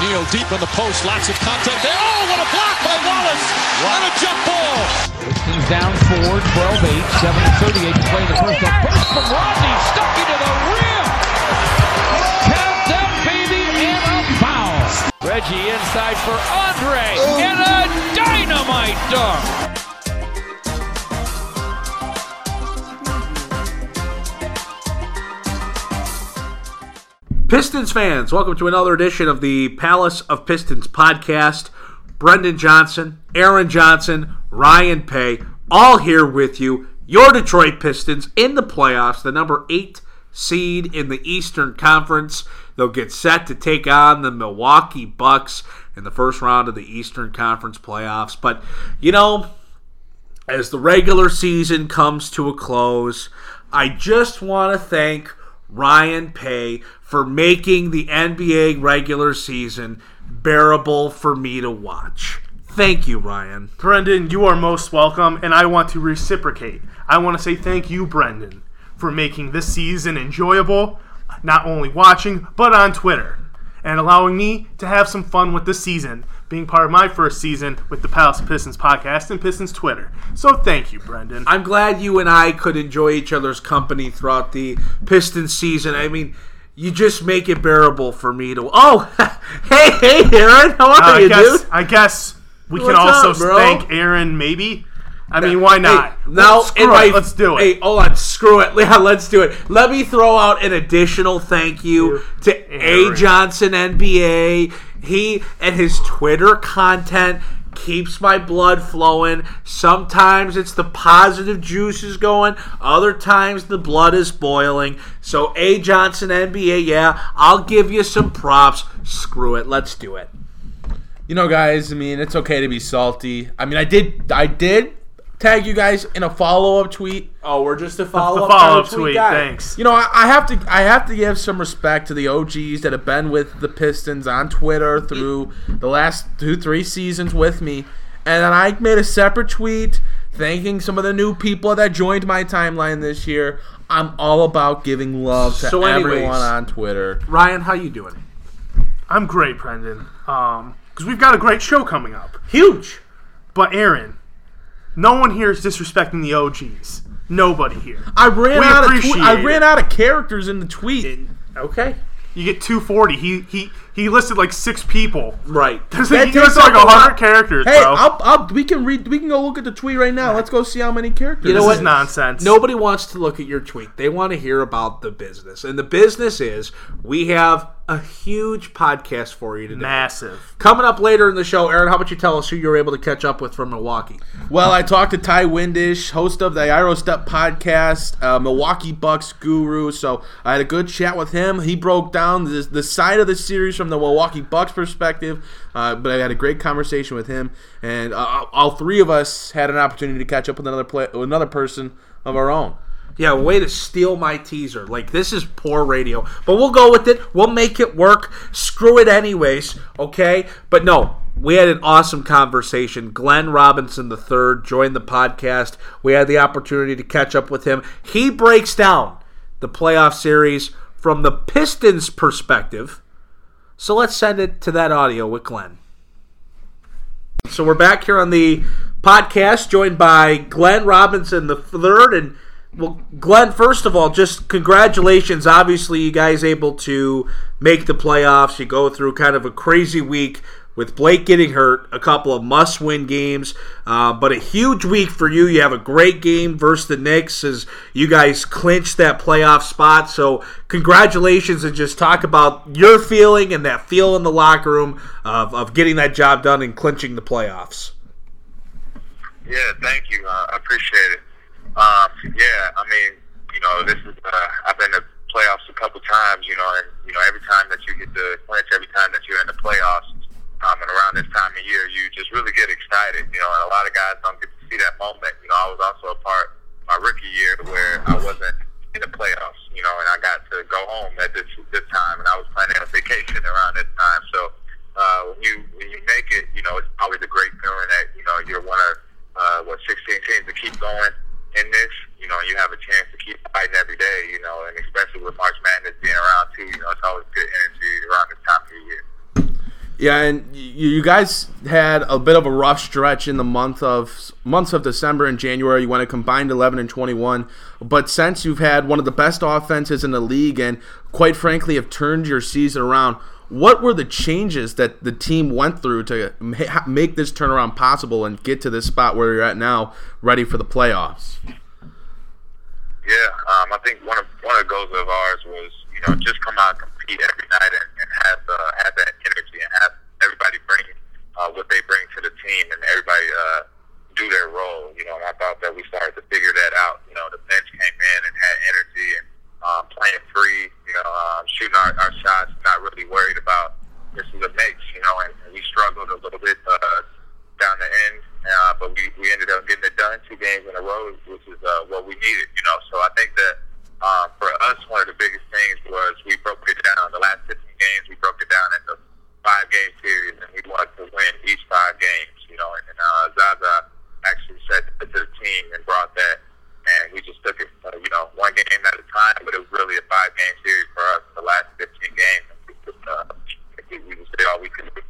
O'Neal deep in the post, lots of contact there. Oh, what a block by Wallace! What a jump ball! Pistons down four, 12-8, 7-38 to play in the first. A burst from Rodney, stuck into the rim! Count them, baby, and a foul! Reggie inside for Andre, and a dynamite dunk! Pistons fans, welcome to another edition of the Palace of Pistons podcast. Brendan Johnson, Aaron Johnson, Ryan Paye, all here with you. Your Detroit Pistons in the playoffs, the number eight seed in the Eastern Conference. They'll get set to take on the Milwaukee Bucks in the first round of the Eastern Conference playoffs. But, you know, as the regular season comes to a close, I just want to thank Ryan Paye for making the NBA regular season bearable for me to watch. Thank you, Ryan. Brendan, you are most welcome, and I want to reciprocate. I want to say thank you, Brendan, for making this season enjoyable, not only watching, but on Twitter, and allowing me to have some fun with this season, being part of my first season with the Palace Pistons podcast and Pistons Twitter. So thank you, Brendan. I'm glad you and I could enjoy each other's company throughout the Pistons season. I mean, you just make it bearable for me to. Oh, hey, hey, Aaron, how are Uh, I you, guess dude? I guess we can also up, thank Aaron, maybe. I mean, why not? Hey, now, screw in my- it, let's do it. Hey, hold on, screw it. Yeah, let's do it. Let me throw out an additional thank you to A. Johnson NBA. He and his Twitter content keeps my blood flowing. Sometimes it's the positive juices going, other times the blood is boiling. So, A. Johnson NBA, yeah, I'll give you some props. Screw it, let's do it. you know, guys. I mean, it's okay to be salty. I mean, I did, I did tag you guys in a follow up tweet. Oh, we're just a follow up follow up tweet, thanks. You know, I, I have to, I have to give some respect to the OGs that have been with the Pistons on Twitter through the last two, three seasons with me, and then I made a separate tweet thanking some of the new people that joined my timeline this year. I'm all about giving love to So anyways- everyone on Twitter. Ryan, how you doing? I'm great, Brendan. Um, because we've got a great show coming up. Huge. But Aaron, no one here is disrespecting the OGs. Nobody here. I ran We out of appreciate twe- I ran out of characters in the tweet. Okay. You get 240. He he he listed like six people. Right. There's That like, he listed takes like a hundred characters, Hey, bro. I'll, I'll, we can read. We can go look at the tweet right now. Let's go see how many characters. You know this what? is nonsense. Nobody wants to look at your tweet. They want to hear about the business. And the business is we have a huge podcast for you today. massive. Coming up later in the show, Aaron, how about you tell us who you were able to catch up with from Milwaukee? Well, I talked to Ti Windisch, host of the Gyro Step podcast, uh, Milwaukee Bucks guru. So I had a good chat with him. He broke down the, the side of the series from the Milwaukee Bucks perspective. Uh, but I had a great conversation with him, and uh, all three of us had an opportunity to catch up with another play, with another person of our own. Yeah, way to steal my teaser. Like, this is poor radio. But we'll go with it. We'll make it work. Screw it anyways, okay? But no, we had an awesome conversation. Glenn Robinson III joined the podcast. We had the opportunity to catch up with him. He breaks down the playoff series from the Pistons' perspective. So let's send it to that audio with Glenn. So we're back here on the podcast, joined by Glenn Robinson III and well, Glenn. First of all, just congratulations. Obviously, you guys able to make the playoffs. You go through kind of a crazy week with Blake getting hurt, a couple of must-win games, uh, but a huge week for you. You have a great game versus the Knicks as you guys clinch that playoff spot. So, congratulations, and just talk about your feeling and that feel in the locker room of, of getting that job done and clinching the playoffs. Yeah, thank you. I appreciate it. Um, yeah, I mean, you know, this is uh, I've been to playoffs a couple times, you know, and you know, every time that you get to clinch, every time that you're in the playoffs, um, and around this time of year, you just really get excited, you know. And a lot of guys don't get to see that moment. You know, I was also a part my rookie year where I wasn't in the playoffs, you know, and I got to go home at this this time, and I was planning on vacation around this time. So uh, when you when you make it, you know, it's always a great feeling that you know you're one of uh, what 16 teams to keep going in this. You know, you have a chance to keep fighting every day. You know, and especially with March Madness being around too, you know, it's always good energy around this time of the year. Yeah, and you guys had a bit of a rough stretch in the month of months of December and January. You went a combined 11 and 21, but since you've had one of the best offenses in the league and quite frankly have turned your season around, what were the changes that the team went through to ma- make this turnaround possible and get to this spot where you're at now, ready for the playoffs? Yeah, um, I think one of one of the goals of ours was you know just come out and compete every night and, and have uh, have that energy and have everybody bring uh, what they bring to the team and everybody uh, do their role. You know, and I thought that we started to figure that out. You know, the bench came in and had energy and um, playing free. You know, um, shooting our, our shots, not really worried about this is a mix. You know, and, and we struggled a little bit uh, down the end. Uh, but we, we ended up getting it done two games in a row, which is uh, what we needed, you know. So I think that uh, for us, one of the biggest things was we broke it down. The last 15 games, we broke it down into five game series, and we wanted to win each five games, you know. And, and uh, Zaza actually said to the team and brought that, and we just took it, uh, you know, one game at a time. But it was really a five game series for us. The last 15 games, we just, uh, we, just did all we could do.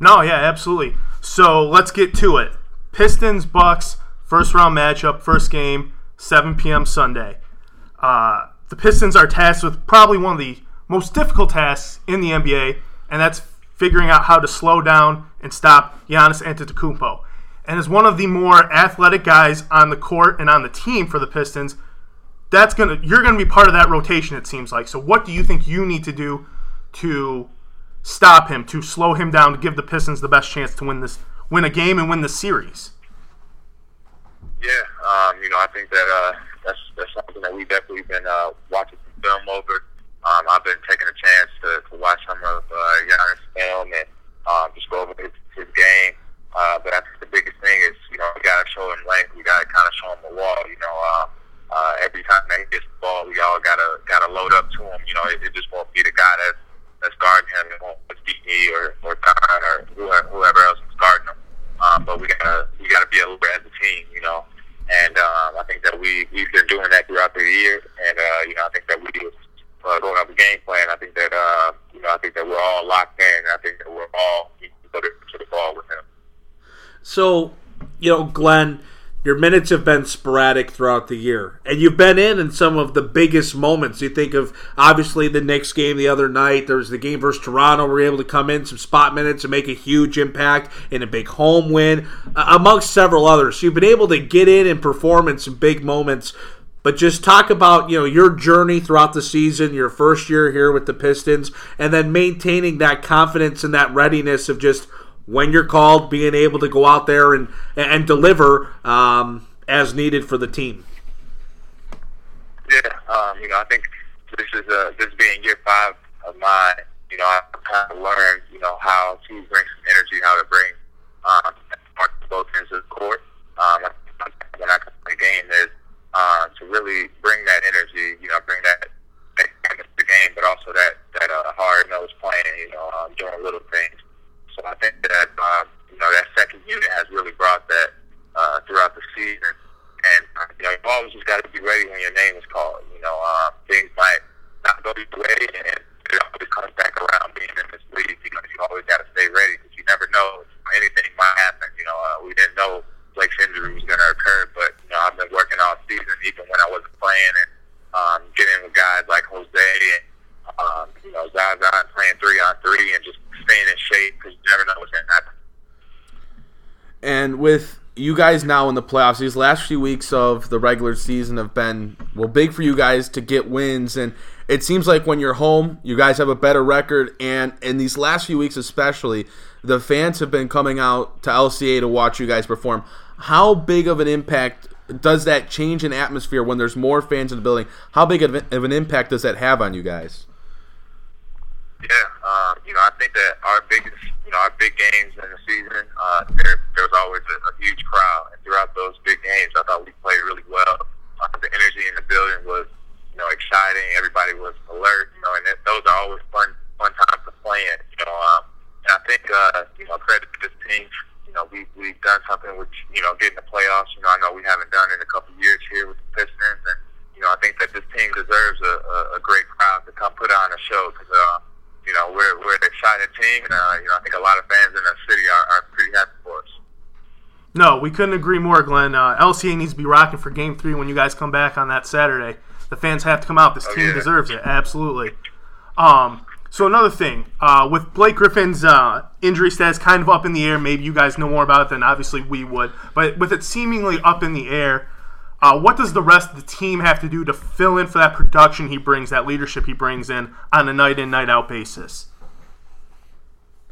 No, yeah, absolutely. So let's get to it. Pistons Bucks first round matchup, first game, 7 p.m. Sunday. Uh, the Pistons are tasked with probably one of the most difficult tasks in the NBA, and that's figuring out how to slow down and stop Giannis Antetokounmpo. And as one of the more athletic guys on the court and on the team for the Pistons, that's gonna you're gonna be part of that rotation. It seems like. So, what do you think you need to do to stop him, to slow him down, to give the Pistons the best chance to win this, win a game and win the series. Yeah, um, you know, I think that uh, that's that's something that we've definitely been uh, watching film over. Um, I've been taking a chance to, to watch some of uh, Giannis film and um, just go over his, his game. Uh, but I think the biggest thing is, you know, we got to show him length. We got to kind of show him the wall. You know, uh, uh, every time that he gets the ball, we all got to got to load up to him. You know, it, it just won't be the guy that's that's guarding him. It won't be DE or or Don or whoever, whoever else is guarding him. Um, but we gotta we gotta be a leader as a team, you know. And um, I think that we we've been doing that throughout the year. And uh, you know, I think that we uh, going up the game plan. I think that uh, you know, I think that we're all locked in. I think that we're all to the ball with him. So, you know, Glenn, your minutes have been sporadic throughout the year, and you've been in in some of the biggest moments. You think of obviously the Knicks game the other night. There was the game versus Toronto. We were able to come in some spot minutes and make a huge impact in a big home win, uh, amongst several others. You've been able to get in and perform in some big moments. But just talk about you know your journey throughout the season, your first year here with the Pistons, and then maintaining that confidence and that readiness of just when you're called, being able to go out there and and deliver um, as needed for the team. Yeah, um, you know, I think this is uh, this being year five of mine. You know, I've kind of learned, you know, how to bring some energy, how to bring um, both ends of the court. Um, when I play the game is uh, to really bring that energy, you know, bring that, that the game, but also that that uh, hard nose playing, you know, um, doing little things. So I think that um, you know that second unit has really brought that uh, throughout the season. And uh, you know, you always just got to be ready when your name is called. You know, um, things might not go your way, and it always comes back around being in this league. You know, you always got to stay ready because you never know anything might happen. You know, uh, we didn't know Blake's injury was going to occur, but you know, I've been working all season, even when I wasn't playing, and um, getting with guys like Jose and um, you know Zaza playing three on three, and just staying in shape because you never know what's going to happen. And with you guys now in the playoffs, these last few weeks of the regular season have been well big for you guys to get wins and it seems like when you're home, you guys have a better record and in these last few weeks especially, the fans have been coming out to LCA to watch you guys perform. How big of an impact does that change in atmosphere when there's more fans in the building? How big of an impact does that have on you guys? Yeah, um, you know, I think that our biggest, you know, our big games in the season, uh, there, there was always a, a huge crowd, and throughout those big games, I thought we played really well. Uh, the energy in the building was, you know, exciting. Everybody was alert, you know, and it, those are always fun, fun times to play in. You know, um, and I think, uh, you know, credit to this team. You know, we we've done something which, you know, getting the playoffs. You know, I know we haven't done in a couple years here with the Pistons, and you know, I think that this team deserves a, a, a great crowd to come put on a show because. Uh, you know, we're we're an excited team, and uh, you know I think a lot of fans in the city are, are pretty happy for us. No, we couldn't agree more, Glenn. Uh, LCA needs to be rocking for Game Three when you guys come back on that Saturday. The fans have to come out. This Oh, team yeah. deserves it. Absolutely. Um, so another thing, uh, with Blake Griffin's uh, injury status kind of up in the air, maybe you guys know more about it than obviously we would. But with it seemingly up in the air, uh, what does the rest of the team have to do to fill in for that production he brings, that leadership he brings in on a night in, night out basis?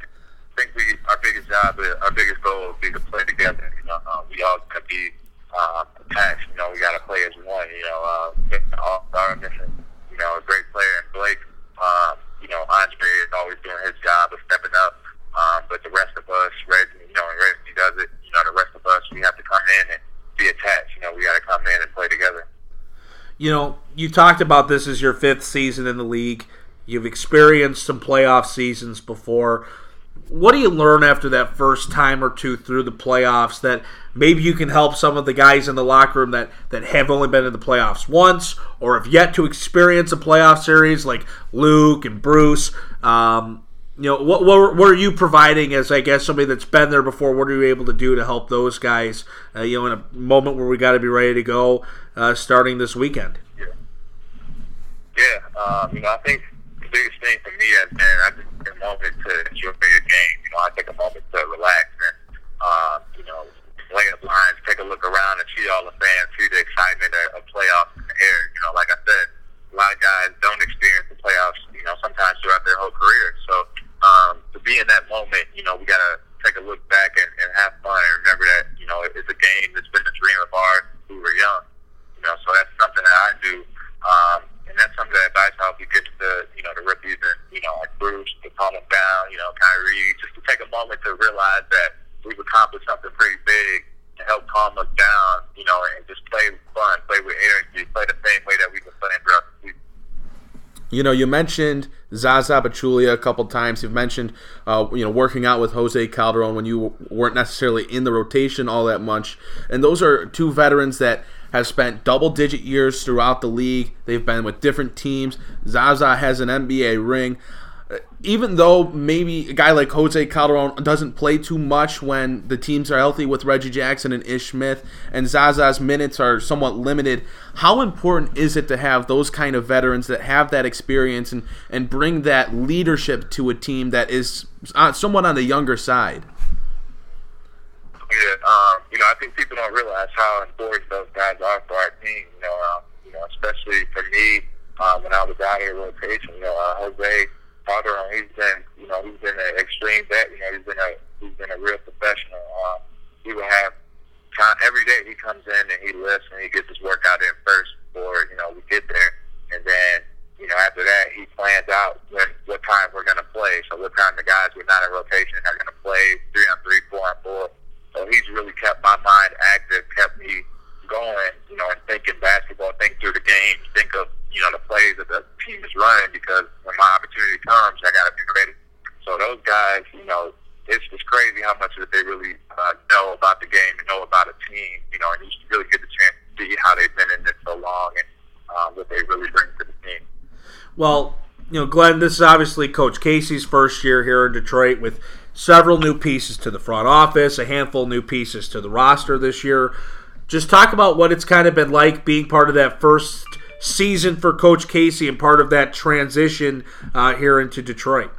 I think we our biggest job, uh, our biggest goal would be to play together. You know, uh, we all to be uh, attached. You know, we got to play as one. You know, uh, all star. You know, a great player in Blake. Uh, you know, Andre is always doing his job of stepping up. Um, but the rest of us, Reggie, you know, and Reggie does it. You know, the rest of us, we have to come in and be attached. You know, we got to come in and play together. You know, you talked about this as your fifth season in the league. You've experienced some playoff seasons before. What do you learn after that first time or two through the playoffs that maybe you can help some of the guys in the locker room that, that have only been in the playoffs once or have yet to experience a playoff series like Luke and Bruce? Um, you know, what, what, what are you providing as, I guess, somebody that's been there before? What are you able to do to help those guys, uh, you know, in a moment where we got to be ready to go uh, starting this weekend? Yeah, um, you know, I think the biggest thing for me has been I just take a moment to enjoy the game. You know, I take a moment to relax and, uh, you know, lay up lines, take a look around and see all the fans, see the excitement of, of playoffs in the air. You know, like I said, a lot of guys don't experience the playoffs, you know, sometimes throughout their whole career. So um, to be in that moment, you know, we got to take a look back and, and have fun and remember that, you know, it's a game that's been a dream of ours when we were young. You know, so that's something that I do. Um, and that's some of the advice I'll be giving to, the, you know, the rookies and, you know, like Bruce to calm them down, you know, Khyri, just to take a moment to realize that we've accomplished something pretty big to help calm us down, you know, and just play fun, play with energy, play the same way that we've been playing throughout the season. You know, you mentioned Zaza Pachulia a couple times. You've mentioned, uh, you know, working out with Jose Calderon when you weren't necessarily in the rotation all that much. And those are two veterans that have spent double-digit years throughout the league. They've been with different teams. Zaza has an NBA ring. Even though maybe a guy like Jose Calderon doesn't play too much when the teams are healthy with Reggie Jackson and Ish Smith, and Zaza's minutes are somewhat limited, how important is it to have those kind of veterans that have that experience and, and bring that leadership to a team that is uh, somewhat on the younger side? Yeah, um, you know, I think people don't realize how important those guys are for our team. You know, um, you know, especially for me uh, when I was out here rotation. You know, uh, Jose Calderon, he's been, you know, he's been an extreme vet. You know, he's been a he's been a real professional. Um, he will have time every day. He comes in and he lifts and he gets his workout in first before you know we get there, and then you know after that he plans out when what time we're gonna play. So what time the guys who are not in rotation are gonna play three on three, four on four. So he's really kept my mind active, kept me going, you know, and thinking basketball, think through the game, think of, you know, the plays that the team is running because when my opportunity comes, I got to be ready. So those guys, you know, it's, it's crazy how much that they really uh, know about the game and know about a team, you know, and you really get the chance to see how they've been in it so long and um, what they really bring to the team. Well, you know, Glenn, this is obviously Coach Casey's first year here in Detroit with several new pieces to the front office, a handful of new pieces to the roster this year. Just talk about what it's kind of been like being part of that first season for Coach Casey and part of that transition uh, here into Detroit.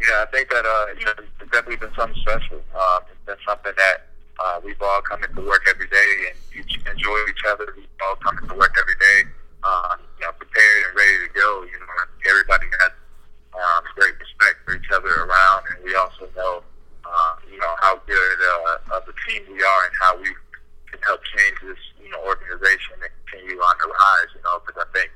Yeah, I think that uh, it's definitely been something special. Um, it's been something that uh, we've all come into work every day and enjoy each other. We've all come into work every day, um, you know, prepared and ready to go. You know, everybody has um, great respect for each other around, and we also know, uh, you know, how good uh, of a team we are and how we can help change this, you know, organization and continue on the rise. You know, because I think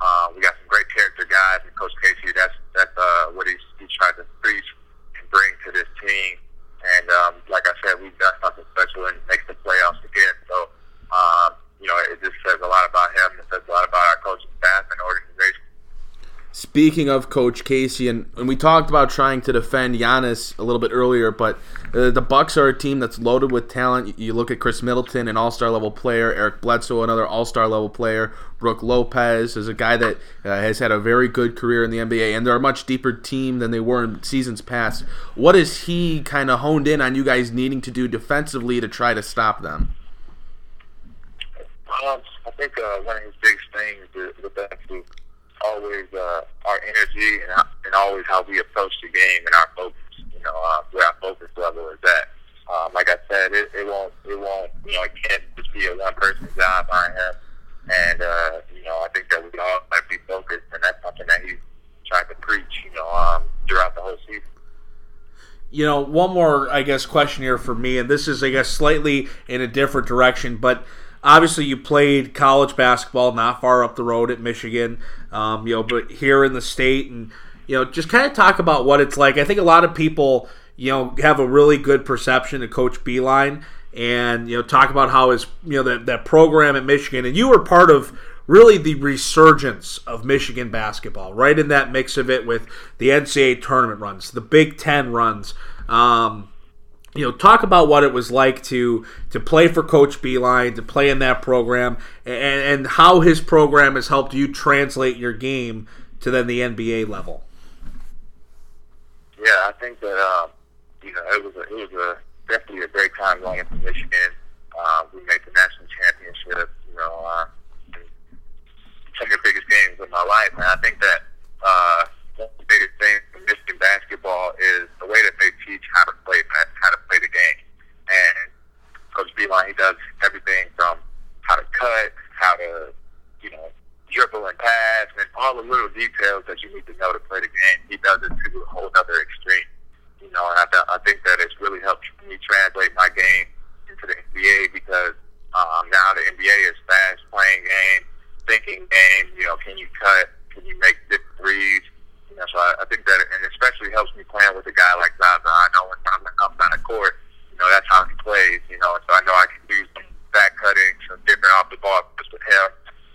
uh, we got some great character guys, and Coach Casey, that's that's uh, what he's he's trying to preach and bring to this team. And um, like I said, we've done something special and makes the playoffs again. So, um, you know, it just says a lot about him. It says a lot about our coaching staff and organization. Speaking of Coach Casey, and, and we talked about trying to defend Giannis a little bit earlier, but uh, the Bucks are a team that's loaded with talent. You, look at Khris Middleton, an All-Star level player, Eric Bledsoe, another All-Star level player, Brook Lopez is a guy that uh, has had a very good career in the NBA, and they're a much deeper team than they were in seasons past. What is he kind of honed in on you guys needing to do defensively to try to stop them? Um, I think uh, one of his biggest things is, with that is always uh, our energy and, and always how we approach the game and our focus. You know, uh, where our focus level is at. Um, like I said, it, it won't, it won't, you know, it can't just be a one person job on him. And uh, you know, I think that we all might be focused, and that's something that he's trying to preach. You know, um, throughout the whole season. You know, one more, I guess, question here for me, and this is, I guess, slightly in a different direction, but obviously you played college basketball not far up the road at Michigan, um, you know, but here in the state, and you know, just kind of talk about what it's like. I think a lot of people, you know, have a really good perception of Coach Beilein, and you know, talk about how his, you know, that that program at Michigan, and you were part of really the resurgence of Michigan basketball, right in that mix of it with the NCAA tournament runs, the Big Ten runs. Um, you know, talk about what it was like to to play for Coach Beilein, to play in that program, and, and how his program has helped you translate your game to then the NBA level. Yeah, I think that uh, you know it was a, it was a definitely a great time going into Michigan. Uh, we made the national championship. You know, uh, some of the biggest games of my life, and I think that uh, the biggest Michigan basketball is the way that they teach how to play how to play the game. And Coach Beilein, he does everything from how to cut, how to you know dribble and pass, and all the little details that you need to know to play the game. He does it to a whole other extreme. You know, and I, I think that it's really helped me translate my game into the NBA because um, now the NBA is fast playing game, thinking game. You know, can you cut? Can you make good threes? You know, so I, I think that, and especially helps me playing with a guy like Zaza. I know when I'm outside the court, you know, that's how he plays. You know, so I know I can do some back cutting, some different off the ball just with him.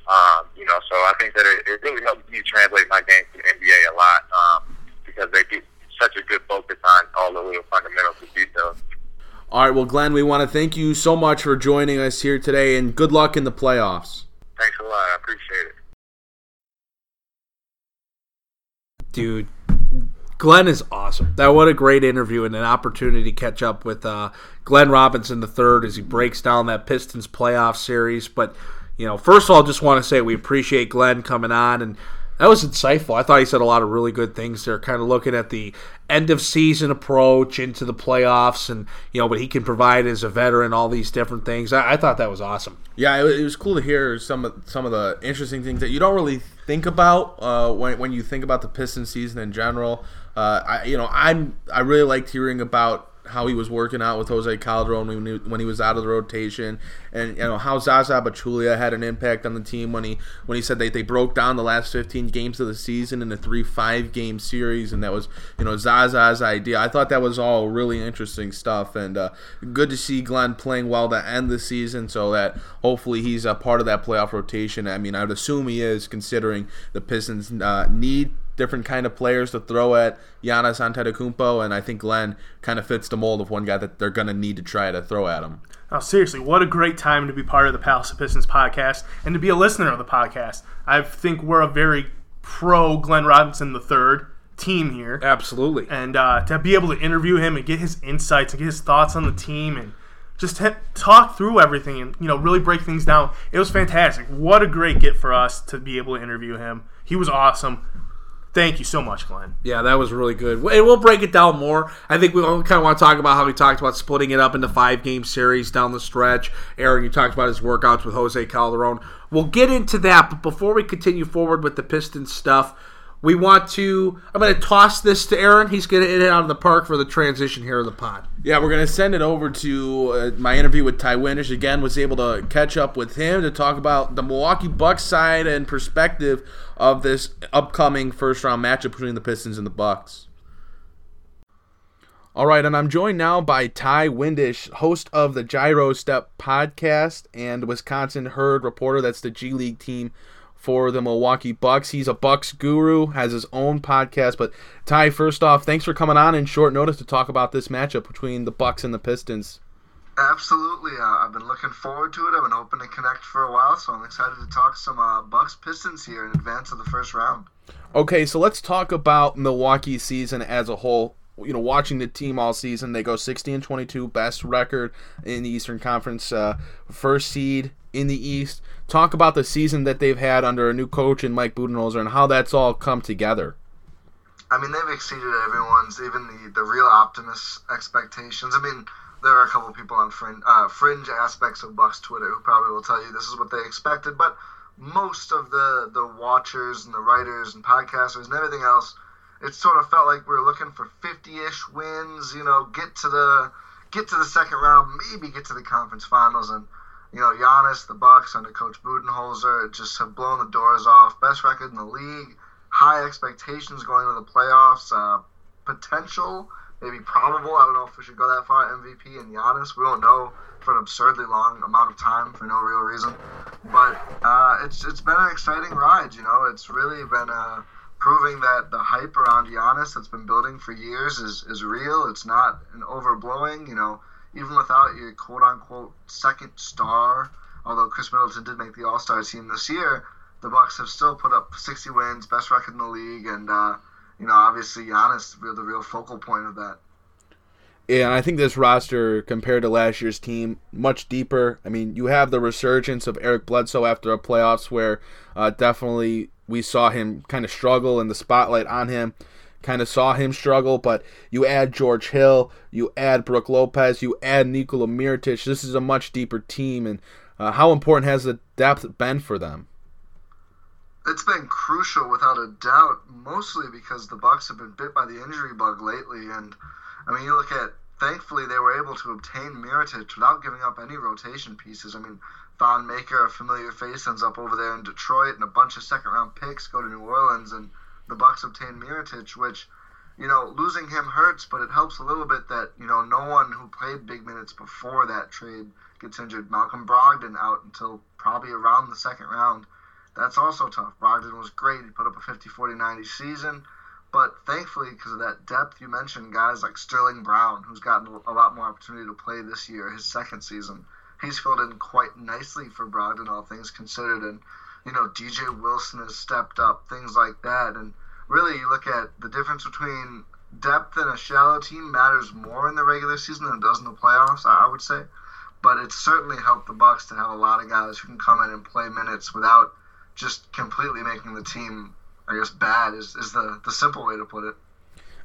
Um, you know, so I think that it, it really helps me translate my game to the NBA a lot um, because they do such a good focus on all the little fundamentals and details. All right, well, Glenn, we want to thank you so much for joining us here today, and good luck in the playoffs. Thanks a lot. I appreciate it. Dude, Glenn is awesome. That what a great interview and an opportunity to catch up with uh, Glenn Robinson III as he breaks down that Pistons playoff series. But you know, first of all, just want to say we appreciate Glenn coming on and that was insightful. I thought he said a lot of really good things there, kind of looking at the end of season approach into the playoffs, and you know what he can provide as a veteran, all these different things. I, I thought that was awesome. Yeah, it, it, was cool to hear some of some of the interesting things that you don't really think about uh, when when you think about the Pistons season in general. Uh, I you know I'm I really liked hearing about how he was working out with Jose Calderon when he, when he was out of the rotation, and you know how Zaza Pachulia had an impact on the team when he when he said they, they broke down the last 15 games of the season in a three five game series, and that was you know Zaza's idea. I thought that was all really interesting stuff, and uh, good to see Glenn playing well to end the season, so that hopefully he's a part of that playoff rotation. I mean, I would assume he is, considering the Pistons uh, need different kind of players to throw at Giannis Antetokounmpo, and I think Glenn kind of fits the mold of one guy that they're going to need to try to throw at him. Oh, seriously, what a great time to be part of the Palace of Pistons podcast and to be a listener of the podcast. I think we're a very pro Glenn Robinson III team here. Absolutely. And uh, to be able to interview him and get his insights and get his thoughts on the team and just talk through everything and you know really break things down. It was fantastic. What a great get for us to be able to interview him. He was awesome. Thank you so much, Glenn. Yeah, that was really good. And we'll break it down more. I think we kind of want to talk about how we talked about splitting it up into five game series down the stretch. Aaron, you talked about his workouts with Jose Calderon. We'll get into that, but before we continue forward with the Pistons stuff, we want to. I'm going to toss this to Aaron. He's going to hit it out of the park for the transition here in the pod. Yeah, we're going to send it over to uh, my interview with Ti Windisch. Again, was able to catch up with him to talk about the Milwaukee Bucks side and perspective of this upcoming first round matchup between the Pistons and the Bucks. All right, and I'm joined now by Ti Windisch, host of the Gyro Step podcast and Wisconsin Herd reporter. That's the G League team for the Milwaukee Bucks. He's a Bucks guru, has his own podcast. But Ty, first off, thanks for coming on in short notice to talk about this matchup between the Bucks and the Pistons. Absolutely, uh, I've been looking forward to it. I've been hoping to connect for a while, so I'm excited to talk some uh, Bucks Pistons here in advance of the first round. Okay, so let's talk about Milwaukee's season as a whole. You know, watching the team all season, they go 60 and 22, best record in the Eastern Conference, uh, first seed in the East. Talk about the season that they've had under a new coach and Mike Budenholzer and how that's all come together. I mean, they've exceeded everyone's, even the, the real optimist expectations. I mean, there are a couple people on fringe, uh, fringe aspects of Bucks Twitter who probably will tell you this is what they expected, but most of the, the watchers and the writers and podcasters and everything else, it sort of felt like we were looking for 50-ish wins, you know, get to the get to the second round, maybe get to the conference finals, and you know, Giannis, the Bucks under Coach Budenholzer just have blown the doors off. Best record in the league, high expectations going into the playoffs, uh, potential maybe probable. I don't know if we should go that far. MVP and Giannis. We don't know for an absurdly long amount of time for no real reason. But uh, it's it's been an exciting ride. You know, it's really been uh, proving that the hype around Giannis that's been building for years is is real. It's not an overblowing. You know, even without your quote unquote second star, although Khris Middleton did make the All Star team this year. The Bucks have still put up 60 wins, best record in the league, and uh, you know, obviously Giannis the the real focal point of that. Yeah, and I think this roster compared to last year's team much deeper. I mean, you have the resurgence of Eric Bledsoe after a playoffs where uh, definitely we saw him kind of struggle and the spotlight on him kind of saw him struggle. But you add George Hill, you add Brook Lopez, you add Nikola Mirotic. This is a much deeper team, and uh, how important has the depth been for them? it's been crucial without a doubt, mostly because the Bucks have been bit by the injury bug lately. And I mean, you look at thankfully they were able to obtain Mirotic without giving up any rotation pieces. I mean, Thon Maker, a familiar face, ends up over there in Detroit, and a bunch of second round picks go to New Orleans, and the Bucks obtain Mirotic, which you know, losing him hurts, but it helps a little bit that, you know, no one who played big minutes before that trade gets injured. Malcolm Brogdon out until probably around the second round. That's also tough. Brogdon was great. He put up a 50 40 90 season. But thankfully, because of that depth you mentioned, guys like Sterling Brown, who's gotten a lot more opportunity to play this year, his second season, he's filled in quite nicely for Brogdon, all things considered. And, you know, DJ Wilson has stepped up, things like that. And really, you look at the difference between depth in a shallow team matters more in the regular season than it does in the playoffs, I would say. But it's certainly helped the Bucks to have a lot of guys who can come in and play minutes without just completely making the team, I guess, bad is, is the, the simple way to put it.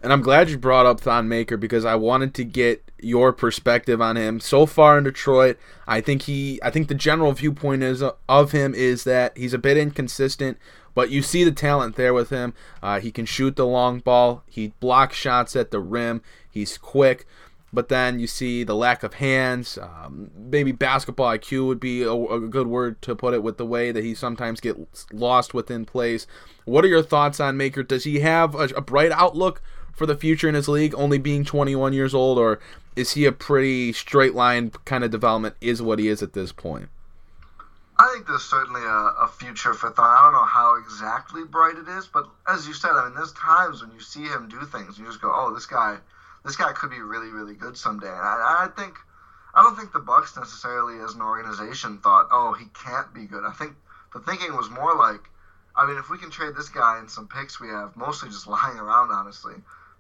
And I'm glad you brought up Thon Maker because I wanted to get your perspective on him. So far in Detroit, I think he I think the general viewpoint is of him is that he's a bit inconsistent, but you see the talent there with him. Uh, he can shoot the long ball, he blocks shots at the rim, he's quick but then you see the lack of hands. Um, maybe basketball IQ would be a, a, good word to put it with the way that he sometimes gets lost within plays. What are your thoughts on Maker? Does he have a, a bright outlook for the future in his league, only being 21 years old, or is he a pretty straight line kind of development? Is what he is at this point. I think there's certainly a, a future for Thon. I don't know how exactly bright it is, but as you said, I mean, there's times when you see him do things, and you just go, "Oh, this guy." this guy could be really, really good someday. And I, I think, I don't think the Bucks necessarily, as an organization, thought, oh, he can't be good. I think the thinking was more like, I mean, if we can trade this guy and some picks we have, mostly just lying around, honestly,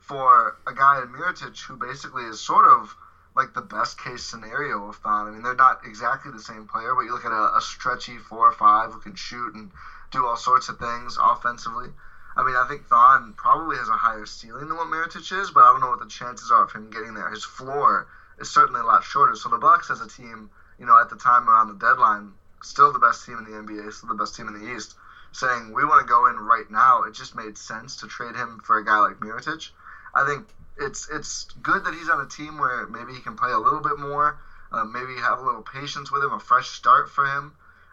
for a guy in Mirotic who basically is sort of like the best case scenario of Thon. I mean, they're not exactly the same player, but you look at a, a stretchy four or five who can shoot and do all sorts of things offensively. I mean, I think Thon probably has a higher ceiling than what Mirotic is, but I don't know what the chances are of him getting there. His floor is certainly a lot shorter. So the Bucks as a team, you know, at the time around the deadline, still the best team in the NBA, still the best team in the East, saying we want to go in right now. It just made sense to trade him for a guy like Mirotic. I think it's it's good that he's on a team where maybe he can play a little bit more, uh, maybe have a little patience with him, a fresh start for him.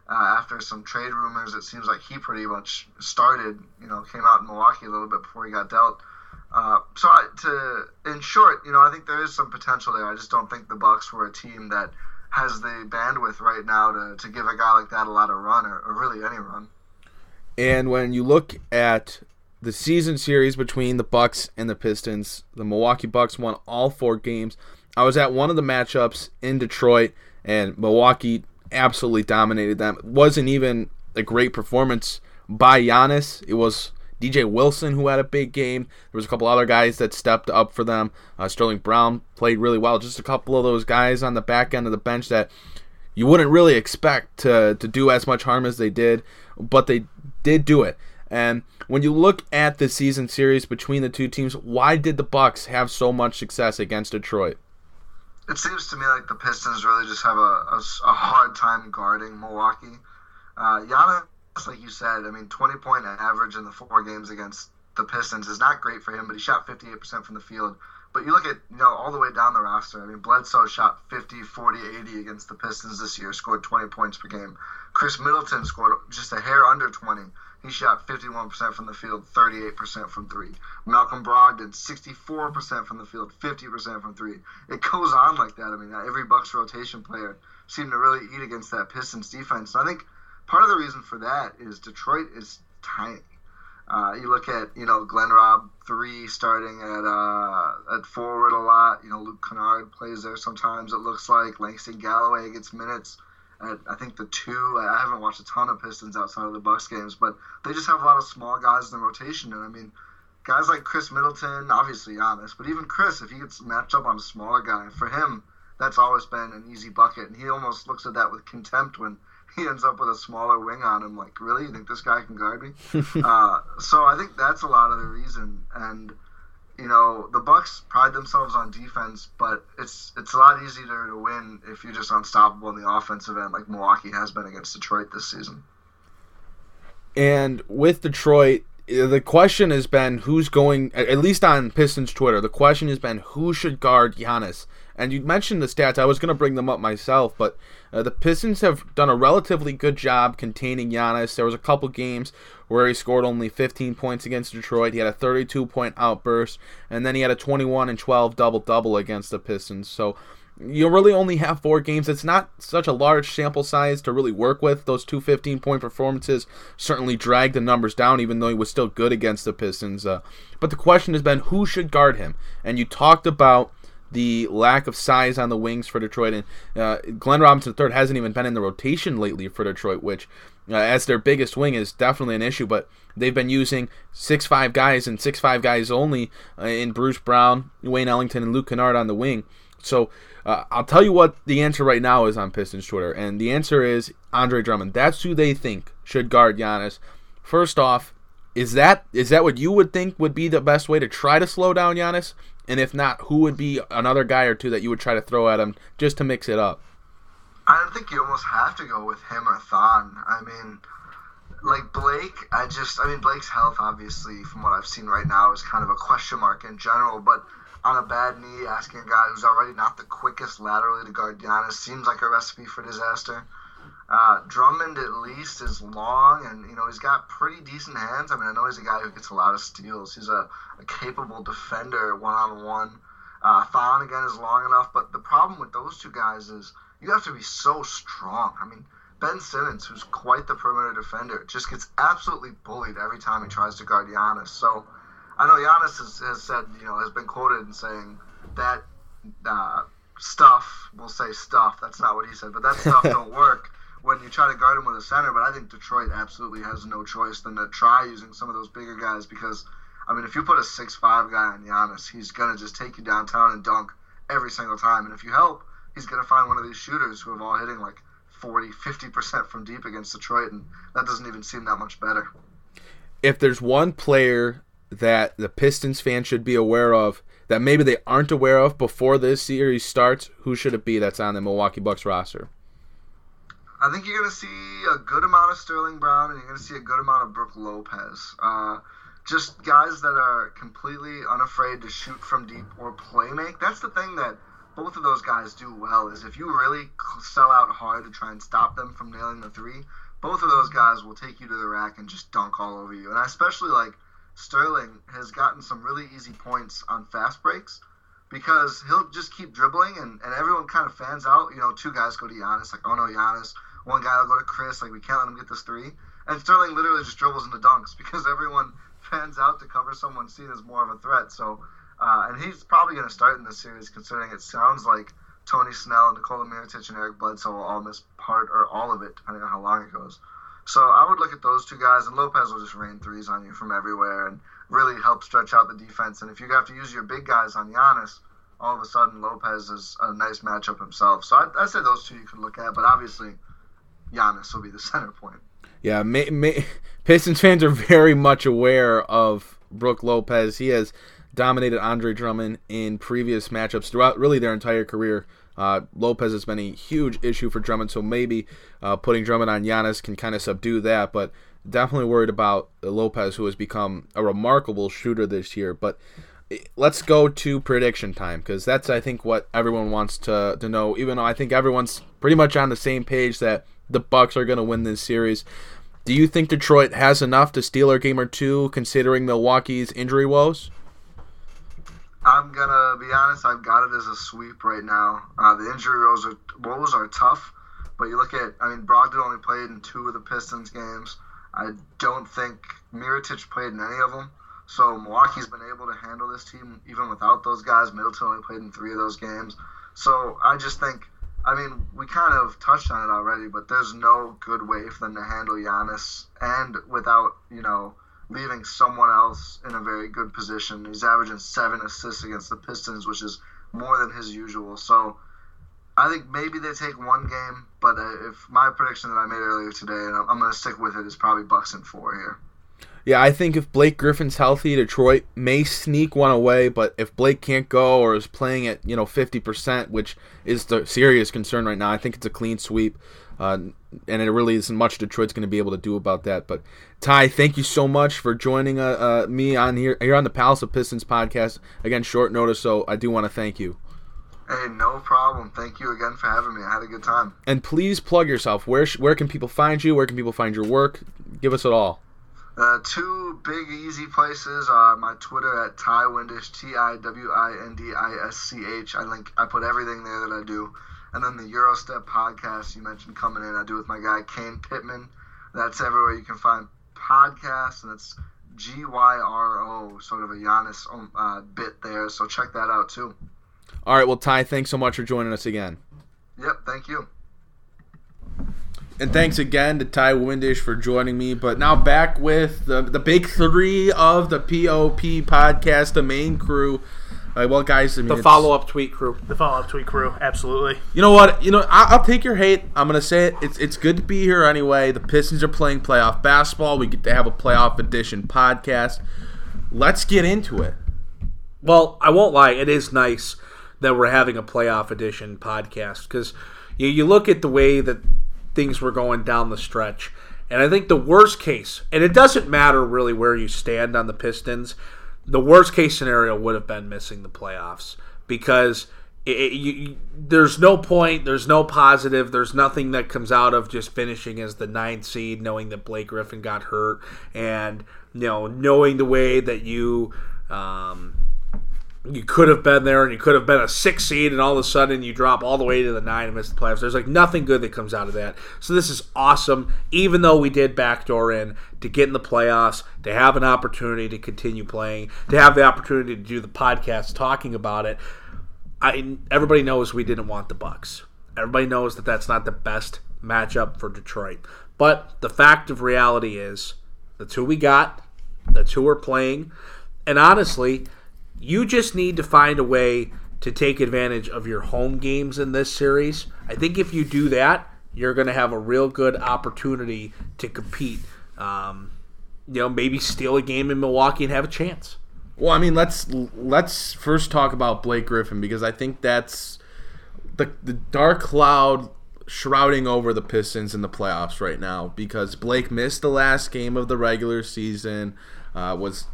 Uh, after some trade rumors, it seems like he pretty much started, you know, came out in Milwaukee a little bit before he got dealt. Uh, so I, to in short, you know, I think there is some potential there. I just don't think the Bucks were a team that has the bandwidth right now to, to give a guy like that a lot of run or, or really any run. And when you look at the season series between the Bucks and the Pistons, the Milwaukee Bucks won all four games. I was at one of the matchups in Detroit, and Milwaukee absolutely dominated them. It wasn't even a great performance by Giannis. It was DJ Wilson who had a big game. There was a couple other guys that stepped up for them. Uh, Sterling Brown played really well. Just a couple of those guys on the back end of the bench that you wouldn't really expect to to do as much harm as they did, but they did do it. And when you look at the season series between the two teams, why did the Bucks have so much success against Detroit? It seems to me like the Pistons really just have a, a, a hard time guarding Milwaukee. Uh, Giannis, like you said, I mean, 20 point average in the four games against the Pistons is not great for him, but he shot 58% from the field. But you look at, you know, all the way down the roster. I mean, Bledsoe shot 50, 40, 80 against the Pistons this year, scored 20 points per game. Khris Middleton scored just a hair under 20. He shot 51% from the field, 38% from three. Malcolm Brogdon, 64% from the field, 50% from three. It goes on like that. I mean, every Bucks rotation player seemed to really eat against that Pistons defense. And I think part of the reason for that is Detroit is tiny. Uh, you look at you know Glenn Robb three starting at uh, at forward a lot. You know Luke Kennard plays there sometimes. It looks like Langston Galloway gets minutes at I think the two. I haven't watched a ton of Pistons outside of the Bucks games, but they just have a lot of small guys in the rotation. And I mean, guys like Khris Middleton, obviously Giannis, but even Khris, if he gets matched up on a smaller guy, for him that's always been an easy bucket, and he almost looks at that with contempt when he ends up with a smaller wing on him. Like, really, you think this guy can guard me? uh, so I think that's a lot of the reason. And you know, the Bucks pride themselves on defense, but it's it's a lot easier to win if you're just unstoppable in the offensive end, like Milwaukee has been against Detroit this season. And with Detroit, the question has been who's going at least on Pistons Twitter. The question has been who should guard Giannis. And you mentioned the stats. I was going to bring them up myself, but uh, the Pistons have done a relatively good job containing Giannis. There was a couple games where he scored only 15 points against Detroit. He had a 32 point outburst, and then he had a 21 and 12 double double against the Pistons. So you really only have four games. It's not such a large sample size to really work with. Those two 15 point performances certainly dragged the numbers down, even though he was still good against the Pistons. Uh, but the question has been who should guard him? And you talked about the lack of size on the wings for Detroit. And uh, Glenn Robinson III hasn't even been in the rotation lately for Detroit, which, uh, as their biggest wing, is definitely an issue. But they've been using six five guys and six five guys only uh, in Bruce Brown, Wayne Ellington, and Luke Kennard on the wing. So uh, I'll tell you what the answer right now is on Pistons Twitter, and the answer is Andre Drummond. That's who they think should guard Giannis. First off, is that is that what you would think would be the best way to try to slow down Giannis? And if not, who would be another guy or two that you would try to throw at him just to mix it up? I don't think you almost have to go with him or Thon. I mean, like Blake, I just, I mean, Blake's health, obviously, from what I've seen right now, is kind of a question mark in general. But on a bad knee, asking a guy who's already not the quickest laterally to guard Giannis seems like a recipe for disaster. Uh, Drummond at least is long, and you know he's got pretty decent hands. I mean, I know he's a guy who gets a lot of steals. He's a, a capable defender one on one. Thon again is long enough, but the problem with those two guys is you have to be so strong. I mean, Ben Simmons, who's quite the perimeter defender, just gets absolutely bullied every time he tries to guard Giannis. So I know Giannis has, has said, you know, has been quoted in saying that uh, stuff, we'll say stuff, that's not what he said, but that stuff don't work when you try to guard him with a center. But I think Detroit absolutely has no choice than to try using some of those bigger guys because, I mean, if you put a six-five guy on Giannis, he's going to just take you downtown and dunk every single time. And if you help, he's going to find one of these shooters who have all hitting like 40, 50% from deep against Detroit, and that doesn't even seem that much better. If there's one player that the Pistons fans should be aware of that maybe they aren't aware of before this series starts, who should it be that's on the Milwaukee Bucks roster? I think you're going to see a good amount of Sterling Brown and you're going to see a good amount of Brook Lopez. Uh, just guys that are completely unafraid to shoot from deep or play make. That's the thing that both of those guys do well is if you really sell out hard to try and stop them from nailing the three, both of those guys will take you to the rack and just dunk all over you. And I especially like Sterling has gotten some really easy points on fast breaks because he'll just keep dribbling and, and everyone kind of fans out. You know, two guys go to Giannis, like, oh no, Giannis. One guy will go to Khris, like, we can't let him get this three. and Sterling literally just dribbles into dunks because everyone fans out to cover someone seen as more of a threat. So, uh, and he's probably going to start in this series, considering it sounds like Tony Snell and Nikola Mirotic and Eric Bledsoe will all miss part or all of it, depending on how long it goes. So I would look at those two guys, and Lopez will just rain threes on you from everywhere and really help stretch out the defense. And if you have to use your big guys on Giannis, all of a sudden Lopez is a nice matchup himself. So I'd, I'd say those two you could look at, but obviously Giannis will be the center point. Yeah, may, may, Pistons fans are very much aware of Brook Lopez. He has dominated Andre Drummond in previous matchups throughout really their entire career. Uh, Lopez has been a huge issue for Drummond, so maybe uh, putting Drummond on Giannis can kind of subdue that. But definitely worried about Lopez, who has become a remarkable shooter this year. But eh, let's go to prediction time because that's I think what everyone wants to to know. Even though I think everyone's pretty much on the same page that the Bucks are going to win this series. Do you think Detroit has enough to steal a game or two, considering Milwaukee's injury woes? I'm gonna be honest. I've got it as a sweep right now. Uh, the injury woes are woes are tough, but you look at. I mean, Brogdon only played in two of the Pistons games. I don't think Mirotic played in any of them. So Milwaukee's been able to handle this team even without those guys. Middleton only played in three of those games. So I just think. I mean, we kind of touched on it already, but there's no good way for them to handle Giannis, and without you know leaving someone else in a very good position. He's averaging seven assists against the Pistons, which is more than his usual. So I think maybe they take one game, but uh, if my prediction that I made earlier today, and I'm, going to stick with it, is probably Bucks in four here. Yeah, I think if Blake Griffin's healthy, Detroit may sneak one away. But if Blake can't go or is playing at you know 50%, which is the serious concern right now, I think it's a clean sweep. Uh, and it really isn't much Detroit's going to be able to do about that. But Ti, thank you so much for joining uh, uh, me on here here on the Palace of Pistons podcast. Again, short notice, so I do want to thank you. Hey, no problem. Thank you again for having me. I had a good time. And please plug yourself. Where sh- where can people find you? Where can people find your work? Give us it all. Uh, two big easy places are my Twitter at Ti Windisch, T I W I N D I S C H. I link. I put everything there that I do. And then the Gyro Step podcast you mentioned coming in, I do with my guy Kane Pittman. That's everywhere you can find podcasts, and it's G Y R O, sort of a Giannis um, uh, bit there. So check that out too. All right, well, Ti, thanks so much for joining us again. Yep, thank you. And thanks again to Ti Windisch for joining me. But now back with the, the big three of the POP podcast, the main crew. Uh, well, guys, I mean, The it's- follow up tweet crew. The follow up tweet crew, absolutely. You know what? You know, I, I'll take your hate. I'm gonna say it. It's it's good to be here anyway. The Pistons are playing playoff basketball. We get to have a playoff edition podcast. Let's get into it. Well, I won't lie, it is nice that we're having a playoff edition podcast because you, you look at the way that things were going down the stretch, and I think the worst case, and it doesn't matter really where you stand on the Pistons, the worst case scenario would have been missing the playoffs because. It, it- you, there's no point. There's no positive. There's nothing that comes out of just finishing as the ninth seed, knowing that Blake Griffin got hurt, and you know knowing the way that you um, you could have been there and you could have been a six seed and all of a sudden you drop all the way to the nine and miss the playoffs. There's like nothing good that comes out of that. So this is awesome. Even though we did backdoor in to get in the playoffs, to have an opportunity to continue playing, to have the opportunity to do the podcast talking about it. I everybody knows we didn't want the Bucks. Everybody knows that that's not the best matchup for Detroit. But the fact of reality is that's who we got. That's who we're playing. And honestly, you just need to find a way to take advantage of your home games in this series. I think if you do that, you're going to have a real good opportunity to compete. Um, you know, maybe steal a game in Milwaukee and have a chance. Well, I mean, let's let's first talk about Blake Griffin because I think that's the the dark cloud shrouding over the Pistons in the playoffs right now because Blake missed the last game of the regular season, uh, was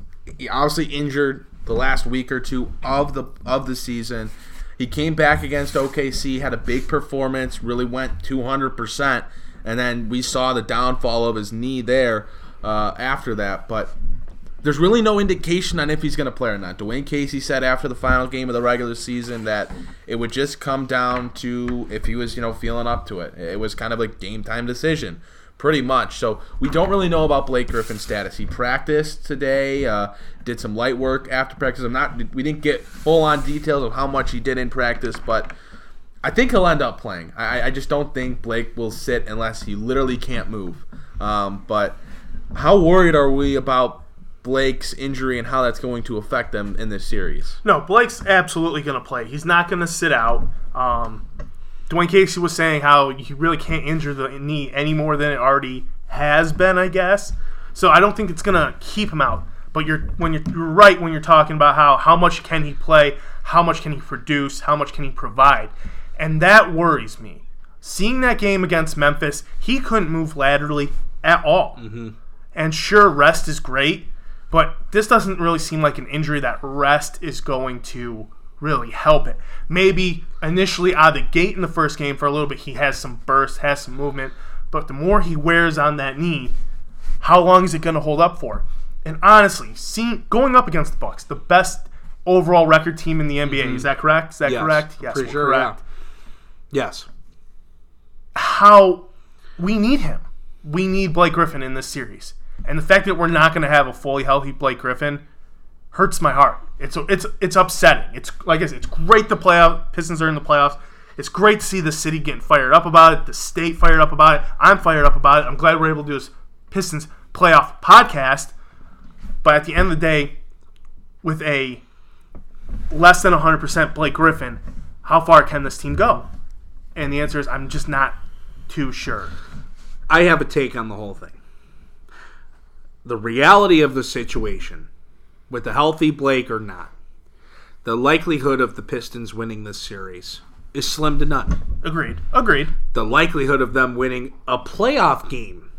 obviously injured the last week or two of the of the season. He came back against OKC, had a big performance, really went 200%, and then we saw the downfall of his knee there uh, after that. But there's really no indication on if he's going to play or not. Dwane Casey said after the final game of the regular season that it would just come down to if he was, you know, feeling up to it. It was kind of like game time decision. Pretty much. So we don't really know about Blake Griffin's status. He practiced today, uh, did some light work after practice. I'm not. We didn't get full on details of how much he did in practice, but I think he'll end up playing. I, I just don't think Blake will sit unless he literally can't move. Um, but how worried are we about Blake's injury and how that's going to affect them in this series? No, Blake's absolutely going to play. He's not going to sit out. Um, Dwane Casey was saying how you really can't injure the knee any more than it already has been, I guess. So I don't think it's gonna keep him out. But you're when you're, you're right when you're talking about how how much can he play, how much can he produce, how much can he provide, and that worries me. Seeing that game against Memphis, he couldn't move laterally at all. Mm-hmm. And sure, rest is great, but this doesn't really seem like an injury that rest is going to really help it. Maybe initially out of the gate in the first game for a little bit, he has some burst, has some movement, but the more he wears on that knee, how long is it going to hold up for? And honestly, seeing going up against the Bucks, the best overall record team in the NBA, mm-hmm. is that correct? Is that yes. correct? Yes, Pretty sure, correct. Yeah. Yes. How we need him. We need Blake Griffin in this series. And the fact that we're not going to have a fully healthy Blake Griffin hurts my heart. It's it's it's upsetting. It's like I said, it's great the playoff Pistons are in the playoffs. It's great to see the city getting fired up about it, the state fired up about it. I'm fired up about it. I'm glad we're able to do this Pistons playoff podcast. But at the end of the day, with a less than 100% Blake Griffin, how far can this team go? And the answer is I'm just not too sure. I have a take on the whole thing. The reality of the situation with a healthy Blake or not, the likelihood of the Pistons winning this series is slim to none. Agreed. Agreed. The likelihood of them winning a playoff game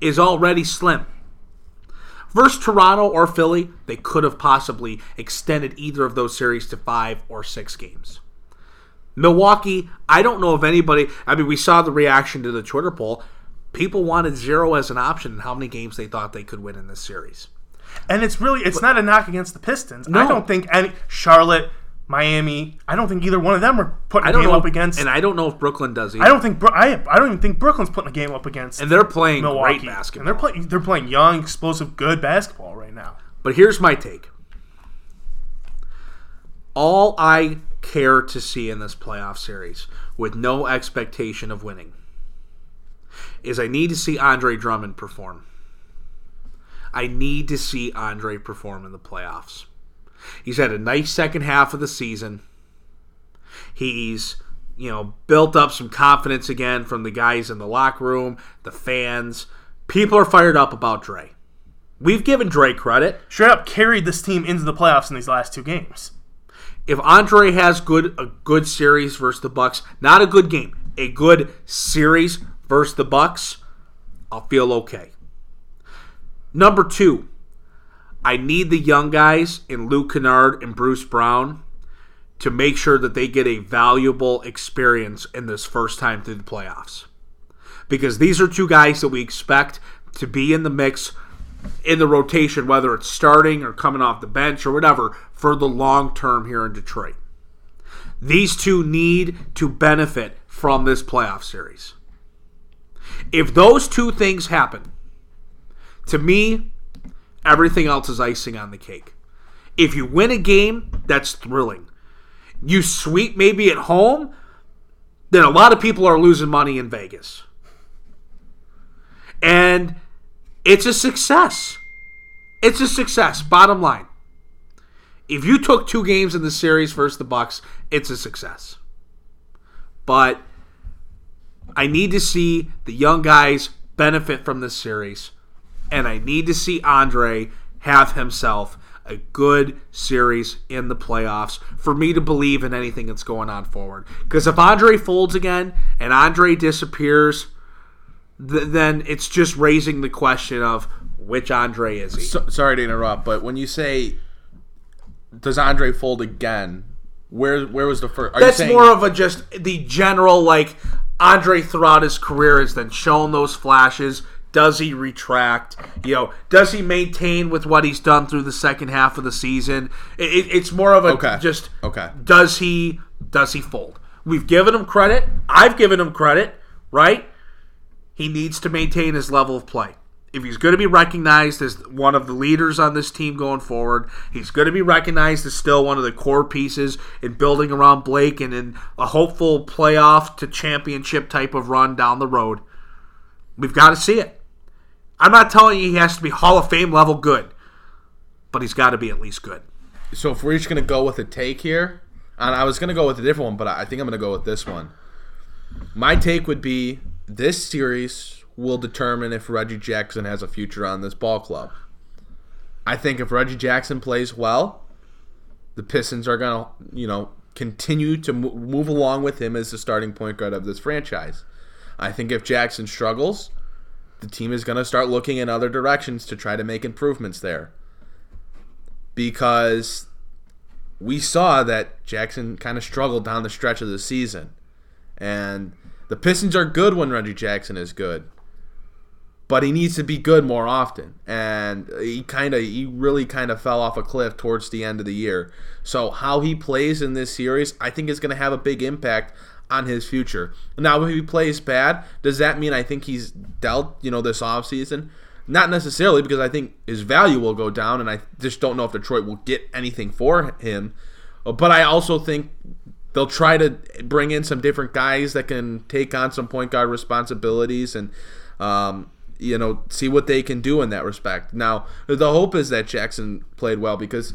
is already slim. Versus Toronto or Philly, they could have possibly extended either of those series to five or six games. Milwaukee, I don't know if anybody, I mean, we saw the reaction to the Twitter poll. People wanted zero as an option in how many games they thought they could win in this series. And it's really it's not a knock against the Pistons. No. I don't think any Charlotte, Miami. I don't think either one of them are putting a game know, up against. And I don't know if Brooklyn does either. I don't think I I don't even think Brooklyn's putting a game up against. And they're playing Milwaukee. great basketball. And they're playing they're playing young, explosive, good basketball right now. But here's my take. All I care to see in this playoff series, with no expectation of winning, is I need to see Andre Drummond perform. I need to see Andre perform in the playoffs. He's had a nice second half of the season. He's, you know, built up some confidence again from the guys in the locker room, the fans. People are fired up about Dre. We've given Dre credit. Straight up carried this team into the playoffs in these last two games. If Andre has good a good series versus the Bucks, not a good game, a good series versus the Bucks, I'll feel okay. Number two, I need the young guys in Luke Kennard and Bruce Brown to make sure that they get a valuable experience in this first time through the playoffs. Because these are two guys that we expect to be in the mix in the rotation, whether it's starting or coming off the bench or whatever, for the long term here in Detroit. These two need to benefit from this playoff series. If those two things happen, to me, everything else is icing on the cake. If you win a game, that's thrilling. You sweep maybe at home, then a lot of people are losing money in Vegas. And it's a success. It's a success, bottom line. If you took two games in the series versus the Bucks, it's a success. But I need to see the young guys benefit from this series and I need to see Andre have himself a good series in the playoffs for me to believe in anything that's going on forward. Because if Andre folds again and Andre disappears, th- then it's just raising the question of which Andre is he? So, sorry to interrupt, but when you say does Andre fold again, where where was the first? That's saying, more of a just the general like Andre throughout his career has then shown those flashes does he retract? You know, does he maintain with what he's done through the second half of the season? It, it's more of a okay. just okay. Does he does he fold? We've given him credit. I've given him credit, right? he needs to maintain his level of play. If he's going to be recognized as one of the leaders on this team going forward, he's going to be recognized as still one of the core pieces in building around Blake and in a hopeful playoff to championship type of run down the road. We've got to see it. I'm not telling you he has to be Hall of Fame level good, but he's got to be at least good. So if we're each going to go with a take here, and I was going to go with a different one, but I think I'm going to go with this one. My take would be this series will determine if Reggie Jackson has a future on this ball club. I think if Reggie Jackson plays well, the Pistons are going to, you know, continue to move along with him as the starting point guard of this franchise. I think if Jackson struggles, the team is going to start looking in other directions to try to make improvements there. Because we saw that Jackson kind of struggled down the stretch of the season. And the Pistons are good when Reggie Jackson is good. But he needs to be good more often. And he kind of he really kind of fell off a cliff towards the end of the year. So how he plays in this series, I think is going to have a big impact on his future. Now if he plays bad, does that mean I think he's dealt, you know, this offseason? Not necessarily because I think his value will go down and I just don't know if Detroit will get anything for him. But I also think they'll try to bring in some different guys that can take on some point guard responsibilities and um, you know see what they can do in that respect. Now the hope is that Jackson played well because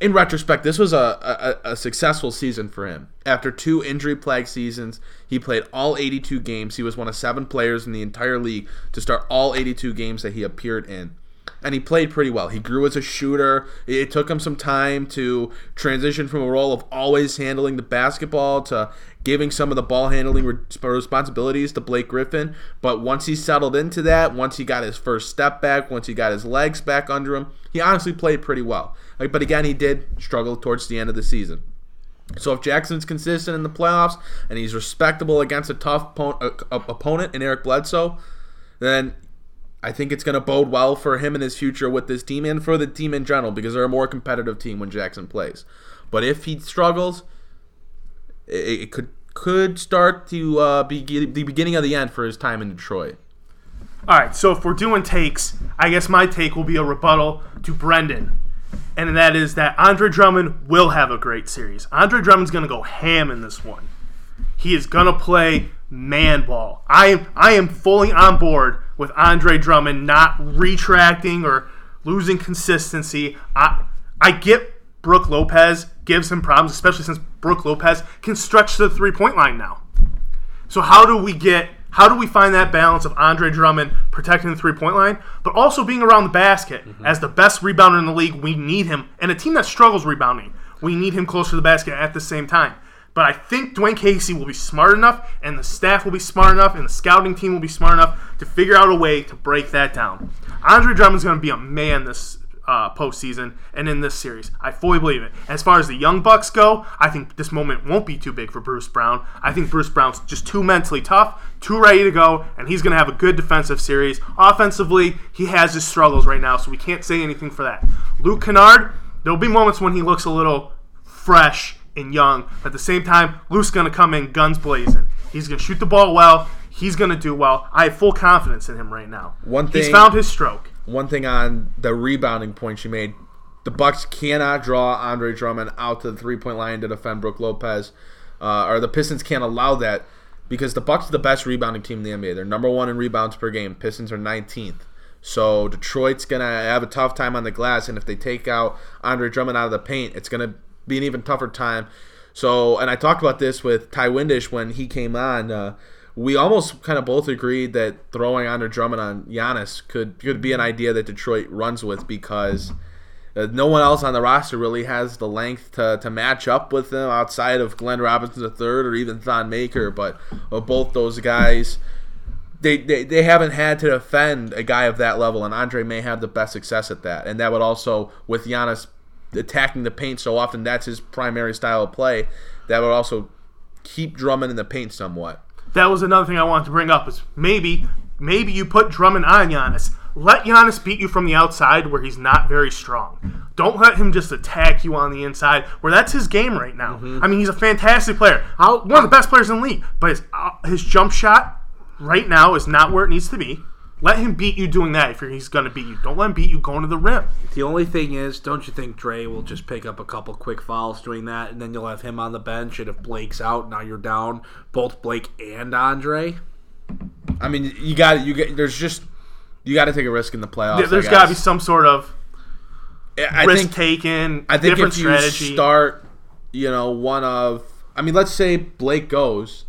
in retrospect, this was a, a, a, successful season for him. After two injury plagued seasons, he played all 82 games. He was one of seven players in the entire league to start all 82 games that he appeared in and he played pretty well. He grew as a shooter. It took him some time to transition from a role of always handling the basketball to giving some of the ball handling responsibilities to Blake Griffin. But once he settled into that, once he got his first step back, once he got his legs back under him, he honestly played pretty well. But again, he did struggle towards the end of the season. So if Jackson's consistent in the playoffs and he's respectable against a tough uh, opponent in Eric Bledsoe, then I think it's going to bode well for him and his future with this team and for the team in general because they're a more competitive team when Jackson plays. But if he struggles, it, it could could start to uh, be the beginning of the end for his time in Detroit. All right, so if we're doing takes, I guess my take will be a rebuttal to Brendan, and that is that Andre Drummond will have a great series. Andre Drummond's going to go ham in this one. He is going to play man ball. I am I am fully on board with Andre Drummond not retracting or losing consistency. I I get Brook Lopez gives him problems, especially since Brook Lopez can stretch to the three point line now. So how do we get how do we find that balance of Andre Drummond protecting the three point line, but also being around the basket mm-hmm. as the best rebounder in the league? We need him, and a team that struggles rebounding, we need him close to the basket at the same time. But I think Dwane Casey will be smart enough, and the staff will be smart enough, and the scouting team will be smart enough to figure out a way to break that down. Andre Drummond's going to be a man this uh, postseason and in this series. I fully believe it. As far as the Young Bucks go, I think this moment won't be too big for Bruce Brown. I think Bruce Brown's just too mentally tough, too ready to go, and he's going to have a good defensive series. Offensively, he has his struggles right now, so we can't say anything for that. Luke Kennard, there'll be moments when he looks a little fresh and young. But at the same time, Luke's going to come in guns blazing. He's going to shoot the ball well. He's going to do well. I have full confidence in him right now. One thing, He's found his stroke. One thing on the rebounding point you made, the Bucks cannot draw Andre Drummond out to the three point line to defend Brook Lopez, uh, or the Pistons can't allow that because the Bucks are the best rebounding team in the NBA. They're number one in rebounds per game. Pistons are 19th. So Detroit's gonna have a tough time on the glass, and if they take out Andre Drummond out of the paint, it's gonna be an even tougher time. So, and I talked about this with Ti Windisch when he came on. Uh, we almost kind of both agreed that throwing Andre Drummond on Giannis could could be an idea that Detroit runs with because uh, no one else on the roster really has the length to, to match up with them outside of Glenn Robinson III or even Thon Maker. But uh, both those guys, they, they, they haven't had to defend a guy of that level, and Andre may have the best success at that. And that would also, with Giannis attacking the paint so often. That's his primary style of play. That would also keep Drummond in the paint somewhat. That was another thing I wanted to bring up. Is maybe maybe you put Drummond on Giannis. Let Giannis beat you from the outside where he's not very strong. Don't let him just attack you on the inside where that's his game right now. Mm-hmm. I mean, he's a fantastic player. one of the best players in the league, but his, uh, his jump shot right now is not where it needs to be. Let him beat you doing that if he's going to beat you. Don't let him beat you going to the rim. The only thing is, don't you think Dre will just pick up a couple quick fouls doing that, and then you'll have him on the bench, and if Blake's out, now you're down both Blake and Andre. I mean, you got you get. There's just you got to take a risk in the playoffs. there's got to be some sort of I risk think taken, I think different if strategy. you start, you know, one of, I mean, let's say Blake goes,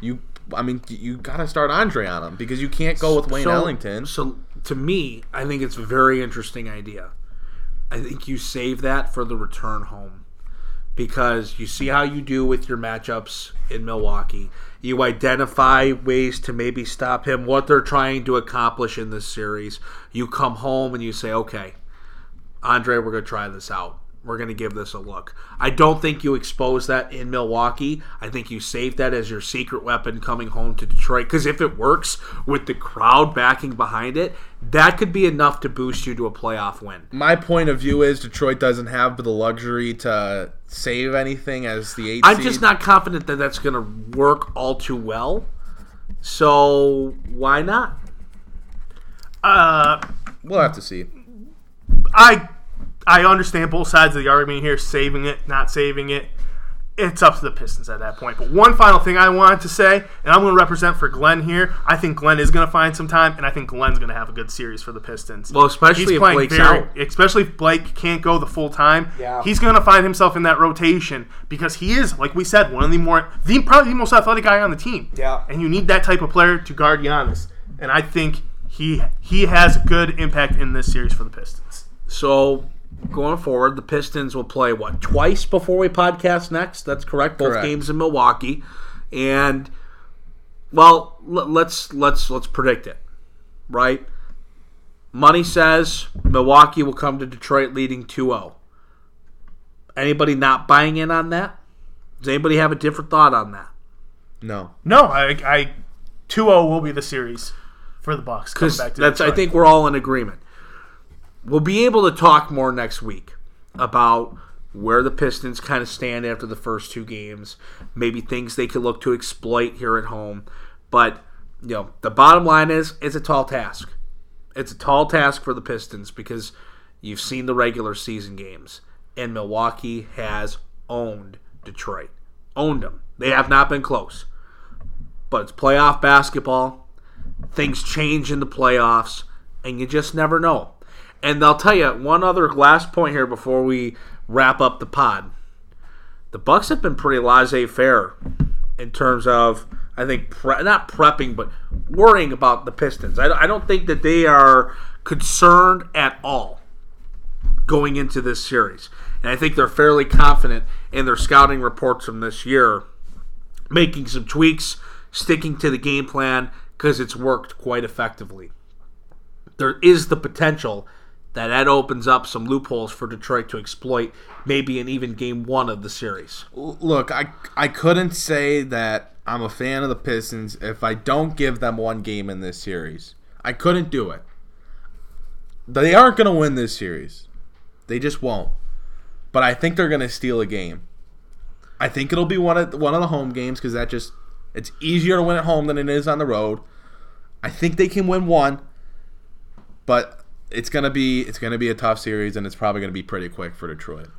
you, I mean, you got to start Andre on him because you can't go with Wayne So- Ellington. So to me, I think it's a very interesting idea. I think you save that for the return home because you see how you do with your matchups in Milwaukee. You identify ways to maybe stop him, what they're trying to accomplish in this series. You come home and you say, okay, Andre, we're going to try this out. We're going to give this a look. I don't think you expose that in Milwaukee. I think you save that as your secret weapon coming home to Detroit. Because if it works with the crowd backing behind it, that could be enough to boost you to a playoff win. My point of view is Detroit doesn't have the luxury to save anything as the eight. I'm seed. just not confident that that's going to work all too well. So why not? uh, We'll have to see. I I understand both sides of the argument here, saving it, not saving it. It's up to the Pistons at that point. But one final thing I wanted to say, and I'm going to represent for Glenn here. I think Glenn is going to find some time, and I think Glenn's going to have a good series for the Pistons. Well, especially if Blake's out. especially if Blake can't go the full time. Yeah. He's going to find himself in that rotation because he is, like we said, one of the more, the probably the most athletic guy on the team. Yeah. And you need that type of player to guard Giannis, and I think he he has good impact in this series for the Pistons. So going forward, the Pistons will play what twice before we podcast next. That's correct. Both Correct. games in Milwaukee, and well, l- let's let's let's predict it. Right? Money says Milwaukee will come to Detroit leading 2-0. Anybody not buying in on that? Does anybody have a different thought on that? No. No, I, I 2-0 will be the series for the Bucks because back to that's I think we're all in agreement. We'll be able to talk more next week about where the Pistons kind of stand after the first two games, maybe things they could look to exploit here at home. But you know, the bottom line is it's a tall task. It's a tall task for the Pistons because you've seen the regular season games, and Milwaukee has owned Detroit, owned them. They have not been close, but it's playoff basketball things change in the playoffs, and you just never know. And I'll tell you one other last point here before we wrap up the pod. The Bucks have been pretty laissez-faire in terms of, I think, pre- not prepping, but worrying about the Pistons. I, I don't think that they are concerned at all going into this series. And I think they're fairly confident in their scouting reports from this year making some tweaks, sticking to the game plan because it's worked quite effectively. There is the potential that that opens up some loopholes for Detroit to exploit, maybe in even game one of the series. Look, I I couldn't say that I'm a fan of the Pistons if I don't give them one game in this series. I couldn't do it. They aren't going to win this series. They just won't. But I think they're going to steal a game. I think it'll be one of one of the home games because that just it's easier to win at home than it is on the road. I think they can win one, but it's gonna be it's gonna be a tough series and it's probably gonna be pretty quick for Detroit.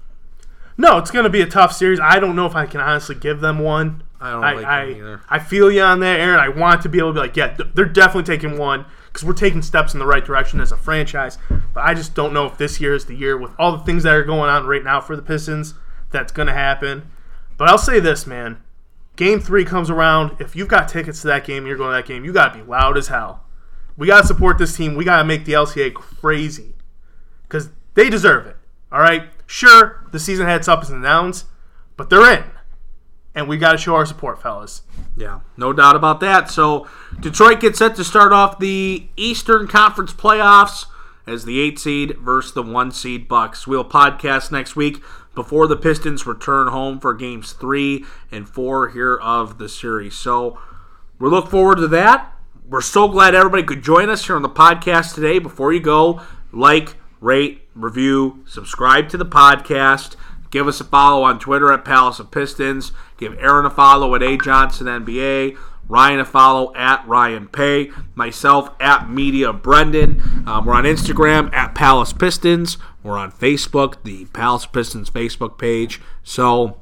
No, it's going to be a tough series. I don't know if I can honestly give them one. I don't I, like I, them either. I feel you on that, Aaron. I want to be able to be like, yeah, they're definitely taking one because we're taking steps in the right direction as a franchise. But I just don't know if this year is the year with all the things that are going on right now for the Pistons that's going to happen. But I'll say this, man. Game three comes around. If you've got tickets to that game, you're going to that game. You got to be loud as hell. We got to support this team. We got to make the LCA crazy because they deserve it. All right. Sure, the season had its ups and downs, but they're in, and we got to show our support, fellas. Yeah, no doubt about that. So Detroit gets set to start off the Eastern Conference playoffs as the eight seed versus the one seed Bucks. We'll podcast next week before the Pistons return home for games three and four here of the series. So we look forward to that. We're so glad everybody could join us here on the podcast today. Before you go, like, rate, review, subscribe to the podcast. Give us a follow on Twitter at Palace of Pistons. Give Aaron a follow at A Johnson NBA. Ryan a follow at Ryan Paye. Myself at Media Brendan. Um, we're on Instagram at Palace Pistons. We're on Facebook, the Palace Pistons Facebook page. So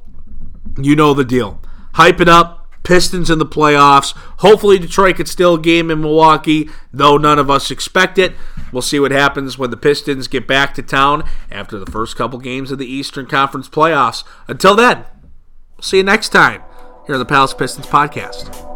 you know the deal. Hype it up. Pistons in the playoffs. Hopefully, Detroit could still game in Milwaukee, though none of us expect it. We'll see what happens when the Pistons get back to town after the first couple games of the Eastern Conference playoffs. Until then, see you next time here on the Palace Pistons podcast.